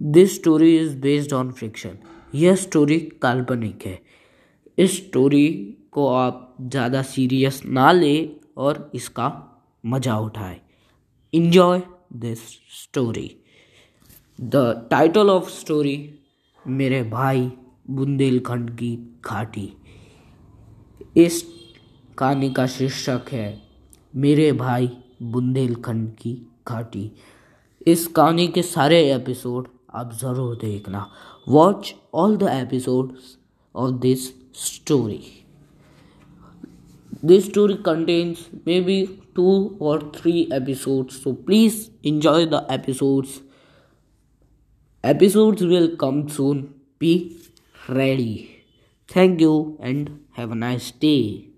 This story is based on fiction यह story काल्पनिक है। इस स्टोरी को आप ज़्यादा सीरियस ना ले और इसका मज़ा उठाए। Enjoy this story the title of story मेरे भाई बुंदेलखंड की घाटी। इस कहानी का शीर्षक है, मेरे भाई बुंदेलखंड की घाटी। इस कहानी के सारे एपिसोड आप ज़रूर देखना watch all the episodes of this story this story contains maybe two or three episodes so please enjoy the episodes episodes will come soon be ready thank you and have a nice day